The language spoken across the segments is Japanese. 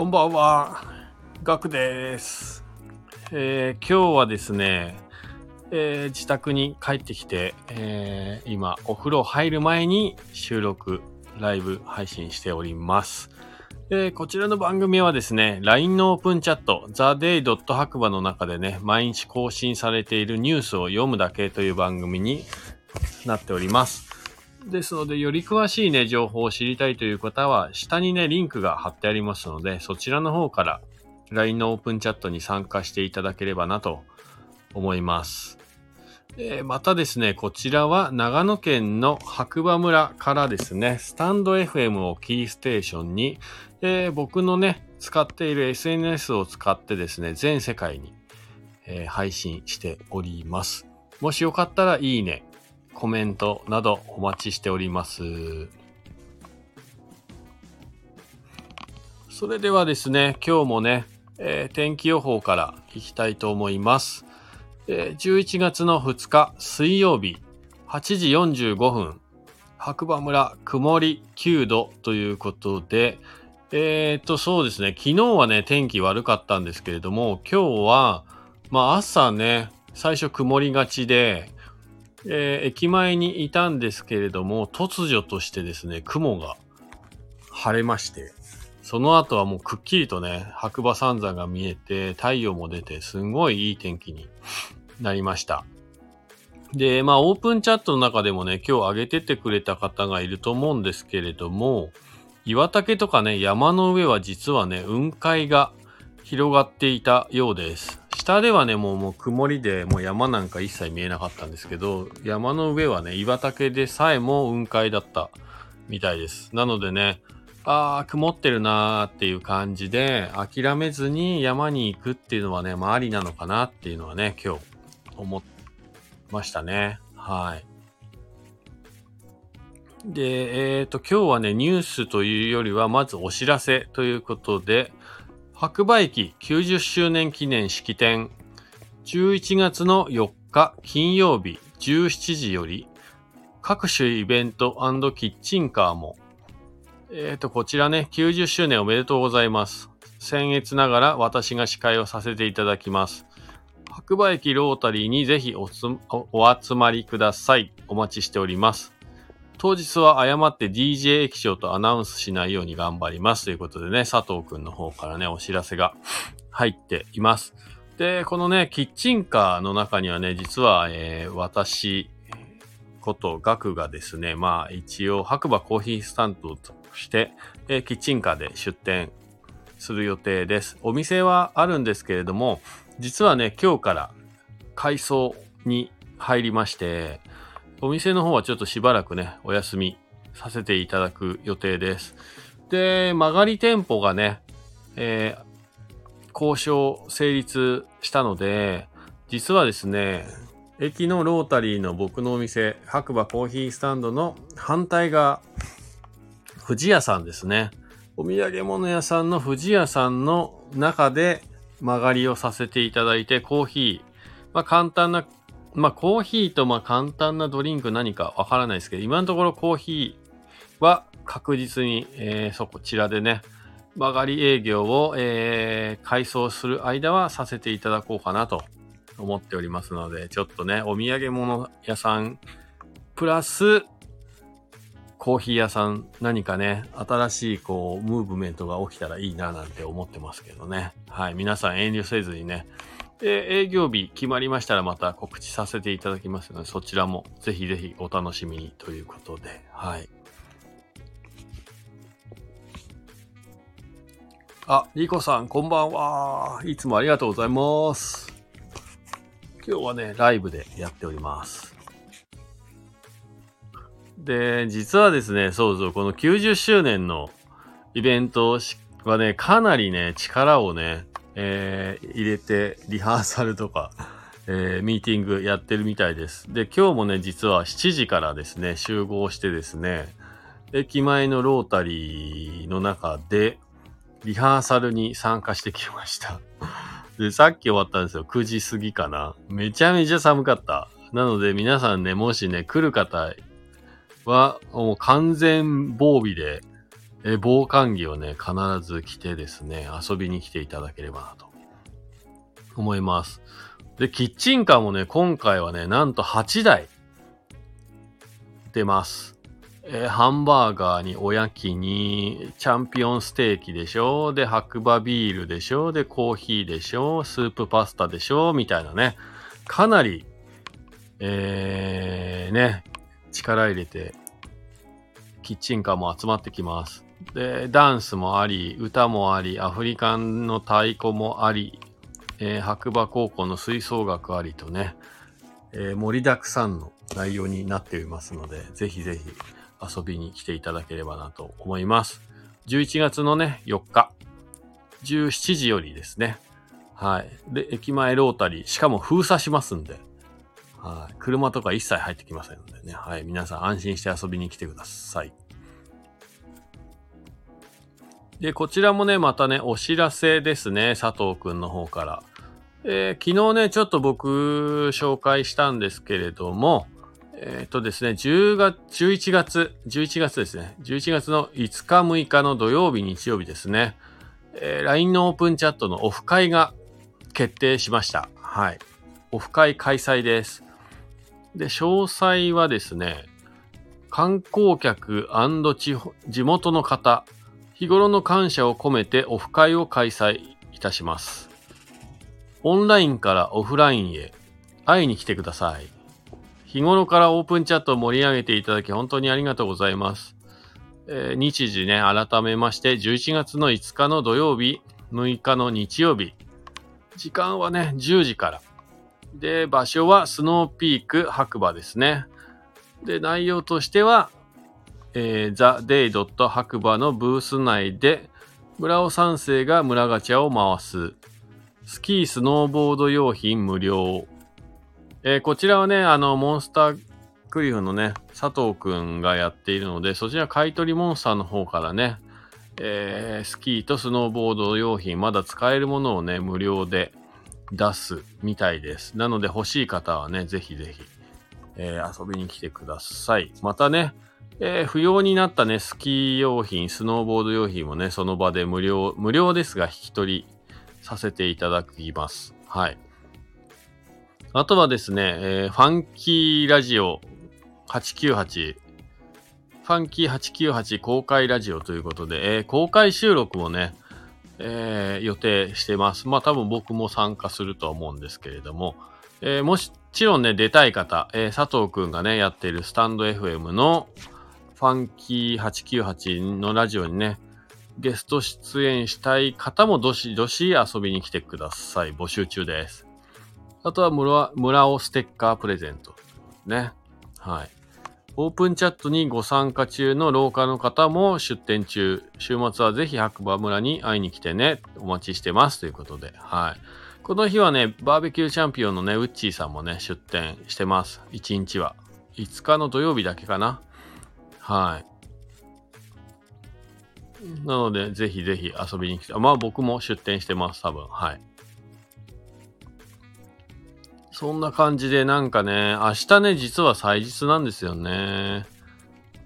こんばんは、ガクです。えー今日はですね、えー自宅に帰ってきて、えー今お風呂入る前に収録、ライブ配信しております。えこちらの番組はですね、LINE のオープンチャット、theday. 白馬の中でね、毎日更新されているニュースを読むだけという番組になっております。ですので、より詳しいね、情報を知りたいという方は、下にね、リンクが貼ってありますので、そちらの方から LINE のオープンチャットに参加していただければなと思います。えーまたですね、こちらは長野県の白馬村からですね、スタンド FM をキーステーションに、えー僕のね、使っている SNS を使ってですね、全世界に、えー配信しております。もしよかったらいいね、コメントなどお待ちしております。それではですね、今日もね、えー天気予報からいきたいと思います。えー11月の2日水曜日8時45分、白馬村曇り9度ということで、えー、っと、そうですね、昨日はね、天気悪かったんですけれども、今日は、まあ朝ね、最初曇りがちで、えー駅前にいたんですけれども、突如としてですね、雲が晴れまして、その後はもうくっきりとね、白馬三山が見えて、太陽も出て、すんごいいい天気になりました。で、まあ、オープンチャットの中でもね、今日上げててくれた方がいると思うんですけれども、岩岳とかね、山の上は実はね、雲海が広がっていたようです。下ではね、もうもう曇りで、もう山なんか一切見えなかったんですけど、山の上はね、岩岳でさえも雲海だったみたいです。なのでね、あー、曇ってるなーっていう感じで、諦めずに山に行くっていうのはね、まありなのかなっていうのはね、今日思いましたね。はい。で、えっ、と、今日はね、ニュースというよりは、まずお知らせということで、白馬駅90周年記念式典、11月の4日金曜日17時より、各種イベントキッチンカーも、えっ、と、こちらね、90周年おめでとうございます。僭越ながら私が司会をさせていただきます。白馬駅ロータリーにぜひお集まりください。お待ちしております。当日は誤って DJ 液晶とアナウンスしないように頑張ります。ということでね、佐藤くんの方からね、お知らせが入っています。で、このね、キッチンカーの中にはね、実は、えー私ことガクがですね、まあ一応白馬コーヒースタンドとして、えーキッチンカーで出店する予定です。お店はあるんですけれども、実はね、今日から改装に入りまして、お店の方はちょっとしばらくね、お休みさせていただく予定です。で、曲がり店舗がね、えー交渉成立したので、実はですね、駅のロータリーの僕のお店、白馬コーヒースタンドの反対側、富士屋さんですね。お土産物屋さんの富士屋さんの中で曲がりをさせていただいて、コーヒー、まあ簡単な、まあコーヒーとまあ簡単なドリンク何かわからないですけど、今のところコーヒーは確実に、えーそこちらでね、曲がり営業を、えー改装する間はさせていただこうかなと思っておりますので、ちょっとね、お土産物屋さん、プラス、コーヒー屋さん、何かね、新しいこう、ムーブメントが起きたらいいななんて思ってますけどね。はい。皆さん遠慮せずにね。で、営業日決まりましたらまた告知させていただきますので、そちらもぜひぜひお楽しみにということで、はい。あ、リコさん、こんばんは。いつもありがとうございます。今日はね、ライブでやっております。で、実はですね、そうそう、この90周年のイベントはね、かなりね、力をね、えー入れて、リハーサルとか、えーミーティングやってるみたいです。で、今日もね、実は7時からですね、集合してですね、駅前のロータリーの中で、リハーサルに参加してきました。で、さっき終わったんですよ。9時過ぎかな。めちゃめちゃ寒かった。なので皆さんね、もしね、来る方は、もう完全防備でえ、防寒着をね、必ず着てですね、遊びに来ていただければなと思います。で、キッチンカーもね、今回はね、なんと8台出ます。えー、ハンバーガーにおやきに、チャンピオンステーキでしょで、白馬ビールでしょで、コーヒーでしょスープパスタでしょみたいなね。かなり、えー、ね、力入れて、キッチンカーも集まってきます。で、ダンスもあり、歌もあり、アフリカンの太鼓もあり、えー、白馬高校の吹奏楽ありとね、えー、盛りだくさんの内容になっていますので、ぜひぜひ遊びに来ていただければなと思います。11月のね、4日、17時よりですね。はい。で、駅前ロータリー、しかも封鎖しますんで、はい。車とか一切入ってきませんのでね。はい。皆さん安心して遊びに来てください。で、こちらもね、またね、お知らせですね。佐藤くんの方から。えー、昨日ね、ちょっと僕紹介したんですけれども、えっ、ー、とですね、10月、11月、11月ですね。11月の5日6日の土曜日、日曜日ですね。えー、LINE のオープンチャットのオフ会が決定しました。はい。オフ会開催です。で、詳細はですね、観光客地元の方、日頃の感謝を込めてオフ会を開催いたします。オンラインからオフラインへ会いに来てください。日頃からオープンチャットを盛り上げていただき本当にありがとうございます。えー、日時ね、改めまして11月の5日の土曜日、6日の日曜日。時間はね、10時から。で、場所はスノーピーク白馬ですね。で、内容としては、えー、ザ・デイ・ドット白馬のブース内で、村尾三世が村ガチャを回す。スキー、スノーボード用品無料。えー、こちらはね、あの、モンスタークリフのね、佐藤くんがやっているので、そちら買取モンスターの方からね、えー、スキーとスノーボード用品、まだ使えるものをね、無料で出すみたいです。なので欲しい方はね、ぜひぜひ、えー、遊びに来てください。またね、えー、不要になったね、スキー用品、スノーボード用品もね、その場で無料、無料ですが引き取りさせていただきます。はい。あとはですね、えー、ファンキーラジオ898、ファンキー898公開ラジオということで、えー、公開収録もね、えー、予定してます。まあ多分僕も参加するとは思うんですけれども、えー、もちろんね、出たい方、えー、佐藤くんがね、やっているスタンド FM のファンキー898のラジオにね、ゲスト出演したい方もどしどし遊びに来てください。募集中です。あとは村、村尾ステッカープレゼント。ね。はい。オープンチャットにご参加中の廊下の方も出店中。週末はぜひ白馬村に会いに来てね。お待ちしてます。ということで。はい。この日はね、バーベキューチャンピオンのね、ウッチーさんもね、出店してます。1日は。5日の土曜日だけかな。はい。なので、ぜひぜひ遊びに来て、まあ僕も出店してます、多分。はい。そんな感じで、なんかね、明日ね、実は祭日なんですよね。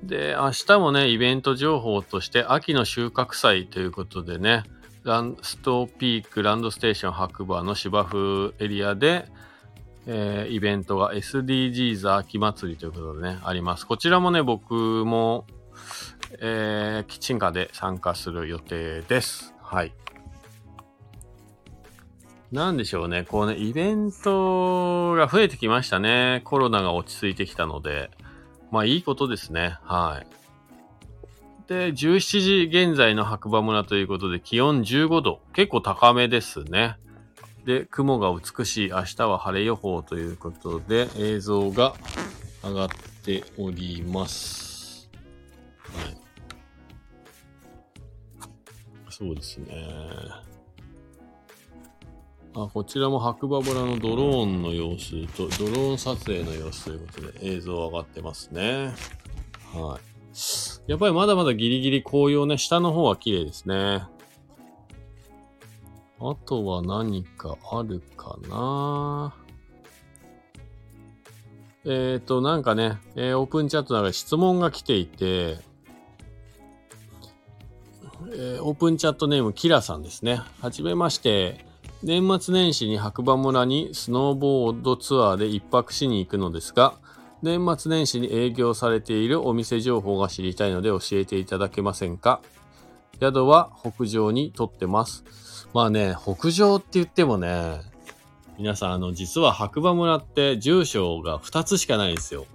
で、明日もね、イベント情報として、秋の収穫祭ということでね、ランストーピークランドステーション白馬の芝生エリアで、えー、イベントが SDGs 秋祭りということでね、あります。こちらもね、僕もえー、キッチンカーで参加する予定です。はい。なんでしょうね。こうね、イベントが増えてきましたね。コロナが落ち着いてきたので。まあいいことですね。はい。で、17時現在の白馬村ということで気温15度。結構高めですね。で、雲が美しい。明日は晴れ予報ということで映像が上がっております。はい。そうですね。あ、こちらも白馬村のドローンの様子と、ドローン撮影の様子ということで映像上がってますね。はい。やっぱりまだまだギリギリ紅葉ね、下の方は綺麗ですね。あとは何かあるかなえっ、ー、と、なんかね、えー、オープンチャットなんか質問が来ていて、えー、オープンチャットネームキラさんですね。はじめまして。年末年始に白馬村にスノーボードツアーで一泊しに行くのですが、年末年始に営業されているお店情報が知りたいので教えていただけませんか？宿は北上にとってます。まあね、北上って言ってもね、皆さん、あの、実は白馬村って住所が2つしかないんですよ。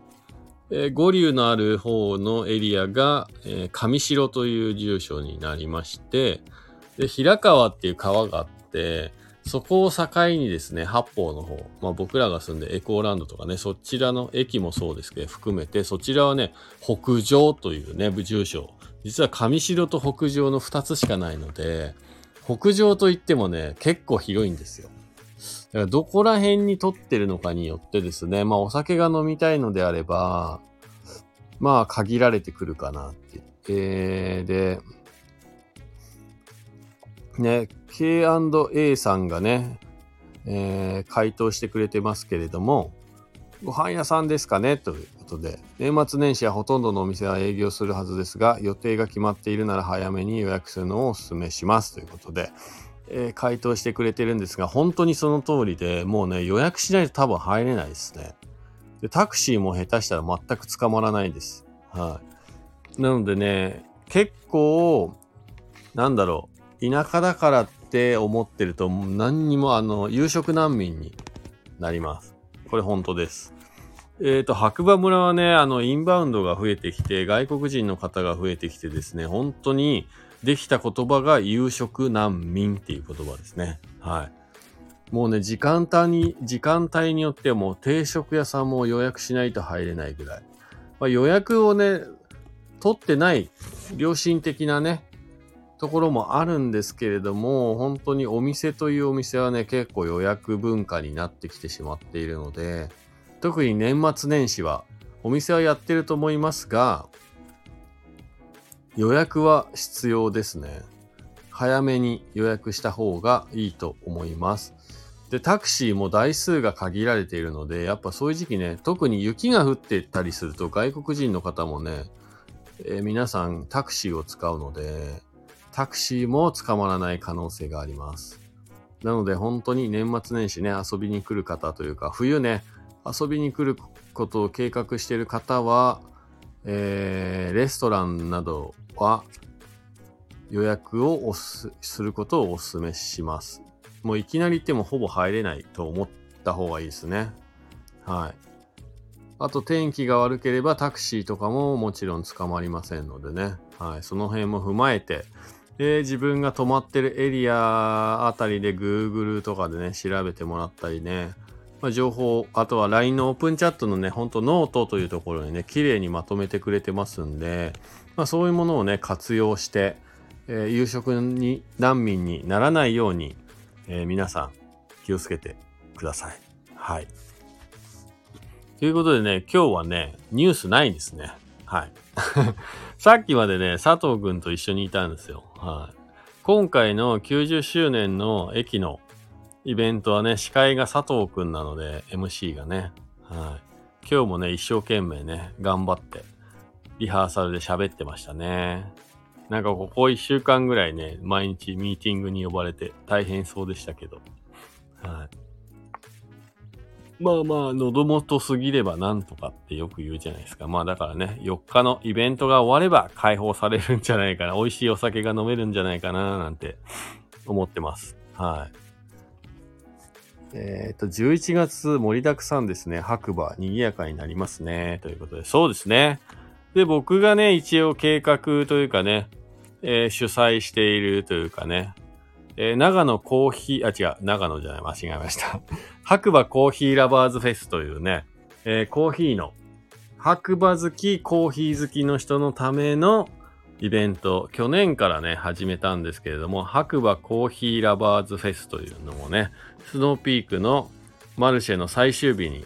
え、五流のある方のエリアが、えー、上城という住所になりまして、で、平川っていう川があって、そこを境にですね、八方の方、まあ僕らが住んでエコーランドとかね、そちらの駅もそうですけど、含めて、そちらはね、北上というね、部住所。実は上城と北上の2つしかないので、北上といってもね、結構広いんですよ。だからどこら辺に撮ってるのかによってですね、まあお酒が飲みたいのであれば、まあ限られてくるかなって。えー、で、ね、K&A さんがね、えー、回答してくれてますけれども、ご飯屋さんですかね？ということで、年末年始はほとんどのお店は営業するはずですが、予定が決まっているなら早めに予約するのをお勧めしますということで、えー、回答してくれてるんですが、本当にその通りで、もうね、予約しないと多分入れないですね。で、タクシーも下手したら全く捕まらないです。はい。なのでね、結構、なんだろう、田舎だからって思ってると、何にもあの、夕食難民になります。これ本当です。えっ、ー、と、白馬村はね、あの、インバウンドが増えてきて、外国人の方が増えてきてですね、本当に、できた言葉が夕食難民っていう言葉ですね。はい。もうね、時間帯に、時間帯によってはもう定食屋さんも予約しないと入れないぐらい。まあ、予約をね、取ってない良心的なね、ところもあるんですけれども、本当にお店というお店はね、結構予約文化になってきてしまっているので、特に年末年始は、お店はやってると思いますが、予約は必要ですね。早めに予約した方がいいと思います。で、タクシーも台数が限られているので、やっぱそういう時期ね、特に雪が降ってったりすると外国人の方もね、えー、皆さんタクシーを使うので、タクシーも捕まらない可能性があります。なので本当に年末年始ね、遊びに来る方というか、冬ね、遊びに来ることを計画している方は、えー、レストランなどは予約をすることをお勧めします。もういきなり行ってもほぼ入れないと思った方がいいですね。はい。あと天気が悪ければタクシーとかももちろん捕まりませんのでね。はい。その辺も踏まえて、で、自分が泊まってるエリアあたりで Google とかでね、調べてもらったりね、まあ、情報、あとは LINE のオープンチャットのね、ほんとノートというところにね、綺麗にまとめてくれてますんで、まあ、そういうものをね、活用して、えー、夕食に難民にならないように、えー、皆さん気をつけてください。はい。ということでね、今日はね、ニュースないんですね。はい。さっきまでね、佐藤くんと一緒にいたんですよ。はい。今回の90周年の駅のイベントはね、司会が佐藤くんなので、MC がね。はい。今日もね、一生懸命ね、頑張ってリハーサルで喋ってましたね。なんかここ1週間ぐらいね、毎日ミーティングに呼ばれて大変そうでしたけど。はい。まあまあ、喉元すぎればなんとかってよく言うじゃないですか。まあだからね、4日のイベントが終われば解放されるんじゃないかな。美味しいお酒が飲めるんじゃないかな、なんて思ってます。はい。えっ、ー、と、11月盛りだくさんですね。白馬、賑やかになりますね。ということで、そうですね。で、僕がね、一応計画というかね、えー、主催しているというかね、えー、長野コーヒー、あ、違う、長野じゃない、間違えました。白馬コーヒーラバーズフェスというね、えー、コーヒーの、白馬好き、コーヒー好きの人のためのイベント、去年からね、始めたんですけれども、白馬コーヒーラバーズフェスというのもね、スノーピークのマルシェの最終日に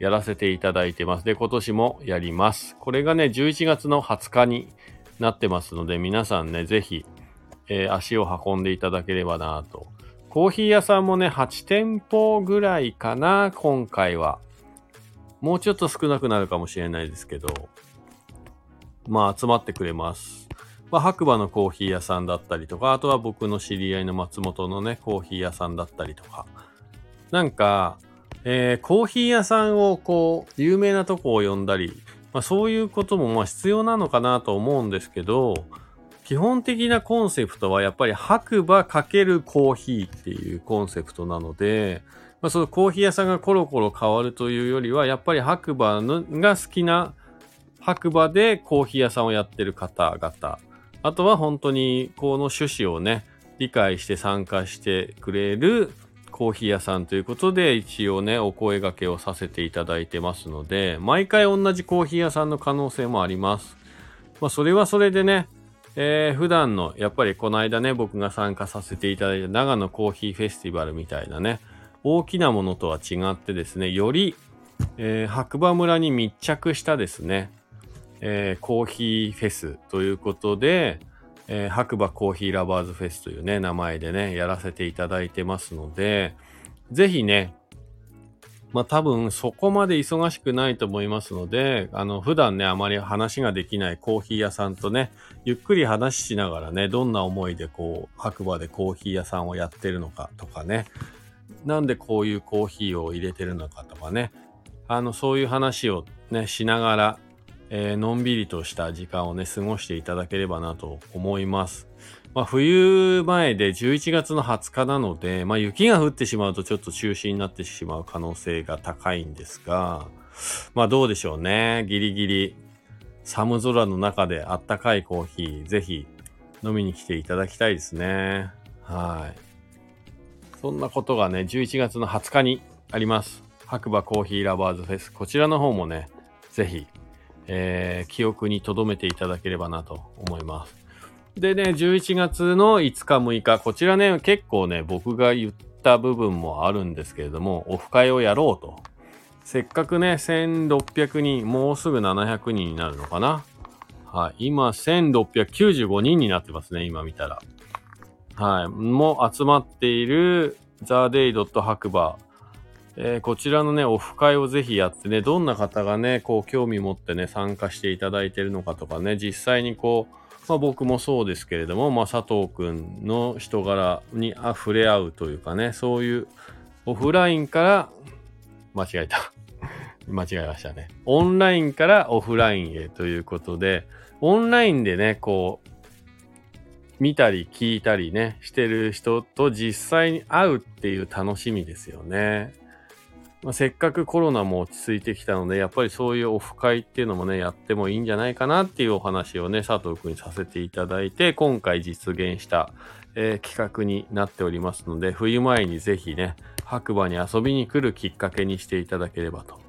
やらせていただいてます。で、今年もやります。これがね、11月の20日になってますので、皆さんね、ぜひ、えー、足を運んでいただければなと。コーヒー屋さんもね、8店舗ぐらいかな、今回は。もうちょっと少なくなるかもしれないですけど、まあ集まってくれます。まあ、白馬のコーヒー屋さんだったりとか、あとは僕の知り合いの松本のね、コーヒー屋さんだったりとか。なんか、えー、コーヒー屋さんをこう、有名なとこを呼んだり、まあ、そういうこともまあ必要なのかなと思うんですけど、基本的なコンセプトはやっぱり白馬かけるコーヒーっていうコンセプトなので、まあ、そのコーヒー屋さんがコロコロ変わるというよりは、やっぱり白馬が好きな白馬でコーヒー屋さんをやってる方々あとは本当にこの趣旨をね、理解して参加してくれるコーヒー屋さんということで一応ね、お声掛けをさせていただいてますので、毎回同じコーヒー屋さんの可能性もあります。まあそれはそれでね、えー、普段の、やっぱりこの間ね、僕が参加させていただいた長野コーヒーフェスティバルみたいなね、大きなものとは違ってですね、より、えー、白馬村に密着したですね、えー、コーヒーフェスということで、えー、白馬コーヒーラバーズフェスというね、名前でね、やらせていただいてますので、ぜひね、まあ多分そこまで忙しくないと思いますので、あの普段ね、あまり話ができないコーヒー屋さんとね、ゆっくり話しながらね、どんな思いでこう、白馬でコーヒー屋さんをやってるのかとかね、なんでこういうコーヒーを入れてるのかとかね、あの、そういう話をね、しながら、えー、のんびりとした時間をね、過ごしていただければなと思います。まあ、冬前で11月の20日なので、まあ、雪が降ってしまうとちょっと中止になってしまう可能性が高いんですが、まあどうでしょうね。ギリギリ寒空の中であったかいコーヒー、ぜひ飲みに来ていただきたいですね。はい。そんなことがね、11月の20日にあります。白馬コーヒーラバーズフェス。こちらの方もね、ぜひえー、記憶に留めていただければなと思います。でね、11月の5日6日、こちらね、結構ね、僕が言った部分もあるんですけれども、オフ会をやろうと。せっかくね、1600人、もうすぐ700人になるのかな。はい。今、1695人になってますね、今見たら。はい。もう集まっている、ザ・デイ・ドット白馬えー、こちらのね、オフ会をぜひやってね、どんな方がね、こう、興味持ってね、参加していただいてるのかとかね、実際にこう、まあ僕もそうですけれども、まあ佐藤くんの人柄にあ触れ合うというかね、そういうオフラインから、間違えた。間違えましたね。オンラインからオフラインへということで、オンラインでね、こう、見たり聞いたりね、してる人と実際に会うっていう楽しみですよね。まあ、せっかくコロナも落ち着いてきたので、やっぱりそういうオフ会っていうのもね、やってもいいんじゃないかなっていうお話をね、佐藤くんにさせていただいて、今回実現した、えー、企画になっておりますので、冬前にぜひね、白馬に遊びに来るきっかけにしていただければと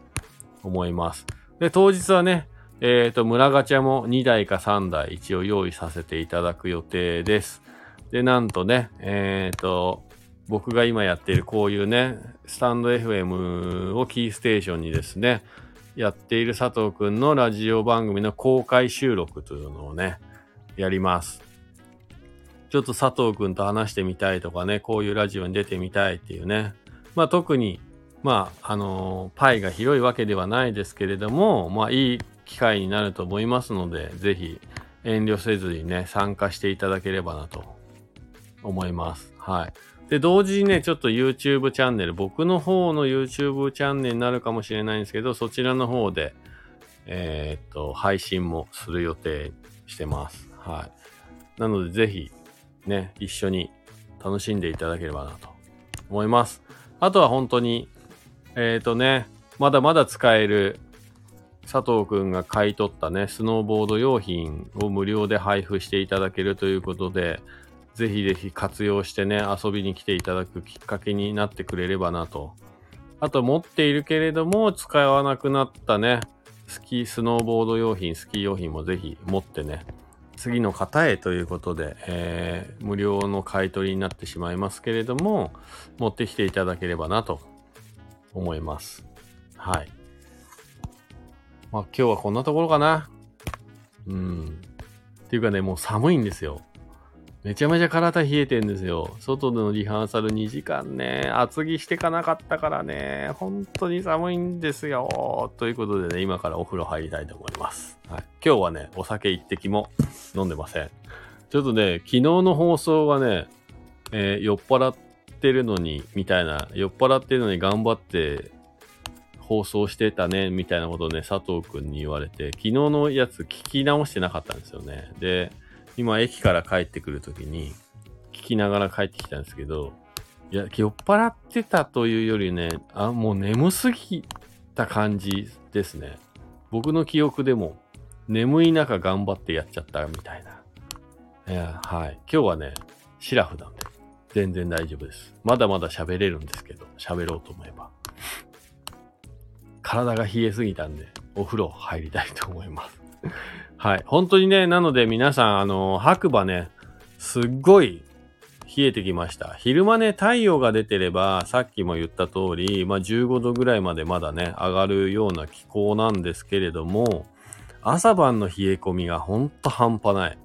思います。で、当日はね、えっ、ー、と、村ガチャも2台か3台一応用意させていただく予定です。で、なんとね、えっ、ー、と、僕が今やっているこういうね、スタンド FM をキーステーションにですね、やっている佐藤くんのラジオ番組の公開収録というのをね、やります。ちょっと佐藤くんと話してみたいとかね、こういうラジオに出てみたいっていうね。まあ特に、まあ、あのー、パイが広いわけではないですけれども、まあいい機会になると思いますので、ぜひ遠慮せずにね、参加していただければなと思います。はい。で、同時にね、ちょっと YouTube チャンネル、僕の方の YouTube チャンネルになるかもしれないんですけど、そちらの方で、えー、っと、配信もする予定してます。はい。なので、ぜひ、ね、一緒に楽しんでいただければなと思います。あとは本当に、えっ、とね、まだまだ使える佐藤くんが買い取ったね、スノーボード用品を無料で配布していただけるということで、ぜひぜひ活用してね、遊びに来ていただくきっかけになってくれればなと。あと、持っているけれども、使わなくなったね、スキー、スノーボード用品、スキー用品もぜひ持ってね、次の方へということで、えー、無料の買い取りになってしまいますけれども、持ってきていただければなと思います。はい。まあ今日はこんなところかな。うん。っていうかね、もう寒いんですよ。めちゃめちゃ体冷えてんですよ。外でのリハーサル2時間ね、厚着してかなかったからね、本当に寒いんですよ。ということでね、今からお風呂入りたいと思います。はい、今日はね、お酒一滴も飲んでません。ちょっとね、昨日の放送はね、えー酔っ払ってるのに、みたいな、酔っ払ってるのに頑張って放送してたね、みたいなことをね、佐藤くんに言われて、昨日のやつ聞き直してなかったんですよね。で、今駅から帰ってくるときに、聞きながら帰ってきたんですけど、いや、酔っ払ってたというよりね、あ、もう眠すぎた感じですね。僕の記憶でも、眠い中頑張ってやっちゃったみたいな。いや、はい。今日はね、シラフなんで、全然大丈夫です。まだまだ喋れるんですけど、喋ろうと思えば。体が冷えすぎたんで、お風呂入りたいと思います。はい。本当にね、なので皆さん、あの、白馬ね、すっごい冷えてきました。昼間ね、太陽が出てれば、さっきも言った通り、まあ15度ぐらいまでまだね、上がるような気候なんですけれども、朝晩の冷え込みがほんと半端ない。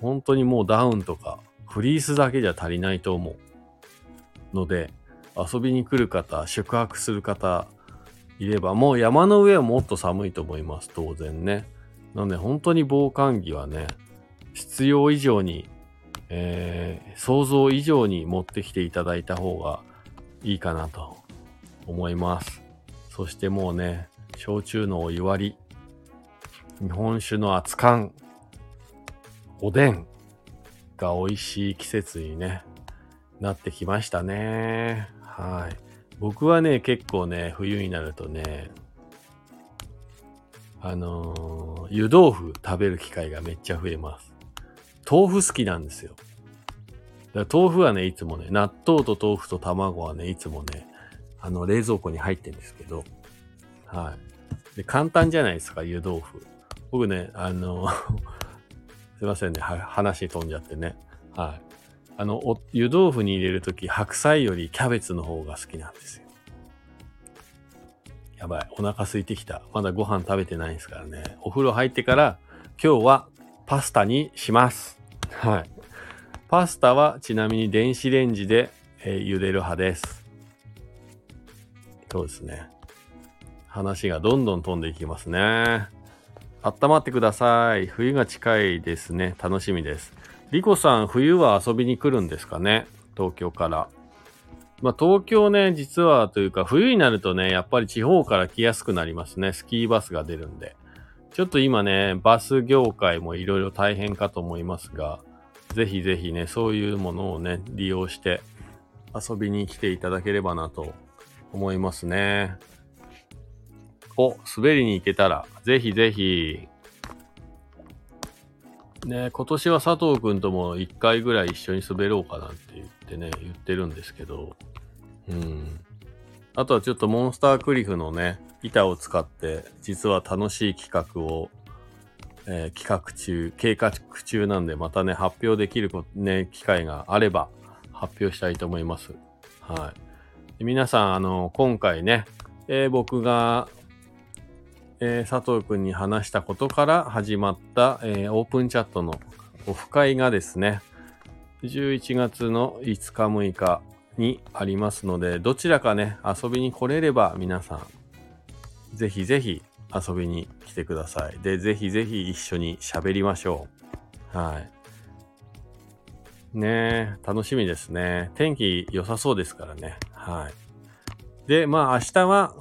本当にもうダウンとか、フリースだけじゃ足りないと思う。ので、遊びに来る方、宿泊する方、いれば、もう山の上はもっと寒いと思います、当然ね。なので、本当に防寒着はね、必要以上に、えー想像以上に持ってきていただいた方がいいかなと思います。そしてもうね、焼酎のお湯割り、日本酒の熱燗、おでんが美味しい季節にね、なってきましたね。はい。僕はね、結構ね、冬になるとね、あのー湯豆腐食べる機会がめっちゃ増えます。豆腐好きなんですよ。だから豆腐はね、いつもね、納豆と豆腐と卵はね、いつもね、あの、冷蔵庫に入ってるんですけど、はい。で、簡単じゃないですか、湯豆腐。僕ね、あの、すいませんね、は話飛んじゃってね。はい。あの、お湯豆腐に入れるとき、白菜よりキャベツの方が好きなんですよ。やばい、お腹空いてきた。まだご飯食べてないですからね。お風呂入ってから、今日はパスタにします。はい。パスタはちなみに電子レンジで、えー茹でる派です。そうですね。話がどんどん飛んでいきますね。温まってください。冬が近いですね。楽しみです。リコさん、冬は遊びに来るんですかね？東京から。まあ、東京ね、実はというか、冬になるとね、やっぱり地方から来やすくなりますね。スキーバスが出るんで。ちょっと今ね、バス業界もいろいろ大変かと思いますが、ぜひぜひね、そういうものをね、利用して遊びに来ていただければなと思いますね。お、滑りに行けたら、ぜひぜひ、ね、今年は佐藤くんとも一回ぐらい一緒に滑ろうかなって言ってね、言ってるんですけど、うん。あとはちょっとモンスタークリフのね、板を使って、実は楽しい企画を、えー企画中、計画中なんで、またね、発表できるこね、機会があれば、発表したいと思います。はい。皆さん、あの、今回ね、えー僕が、えー佐藤くんに話したことから始まった、えーオープンチャットのオフ会がですね、11月の5日6日にありますので、どちらかね、遊びに来れれば皆さん、ぜひぜひ遊びに来てください。で、ぜひぜひ一緒に喋りましょう。はい。ねえ、楽しみですね。天気良さそうですからね。はい。で、まあ明日は、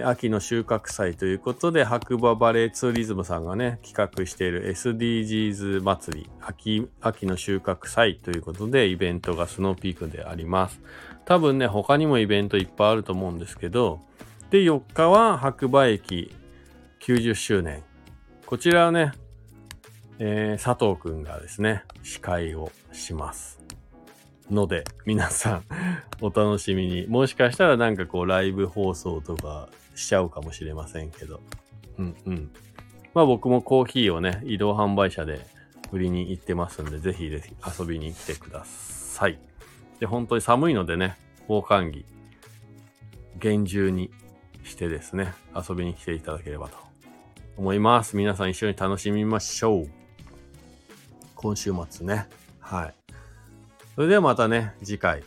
秋の収穫祭ということで、白馬バレーツーリズムさんがね、企画している SDGs 祭り、秋、秋の収穫祭ということで、イベントがスノーピークであります。多分ね、他にもイベントいっぱいあると思うんですけど、で、4日は白馬駅90周年。こちらはね、えー佐藤くんがですね、司会をします。ので、皆さん、お楽しみに。もしかしたらなんかこう、ライブ放送とかしちゃうかもしれませんけど。うんうん。まあ僕もコーヒーをね、移動販売車で売りに行ってますんで、ぜひぜひ遊びに来てください。で、本当に寒いのでね、防寒着、厳重にしてですね、遊びに来ていただければと思います。皆さん一緒に楽しみましょう。今週末ね。はい。それではまたね、次回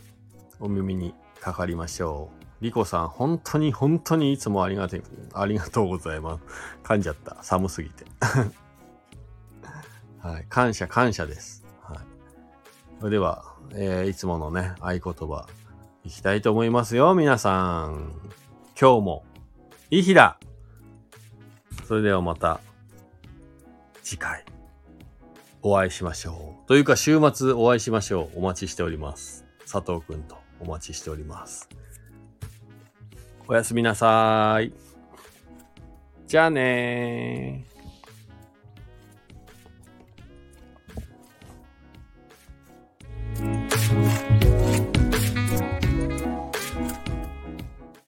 お耳にかかりましょう。リコさん、本当に本当にいつもありがてありがとうございます。噛んじゃった。寒すぎて。はい。感謝、感謝です。はい。それでは、えーいつものね、合言葉、いきたいと思いますよ、皆さん。今日も、いい日だそれではまた、次回、お会いしましょう。というか、週末お会いしましょう。お待ちしております。佐藤くんとお待ちしております。おやすみなさい。じゃあねー。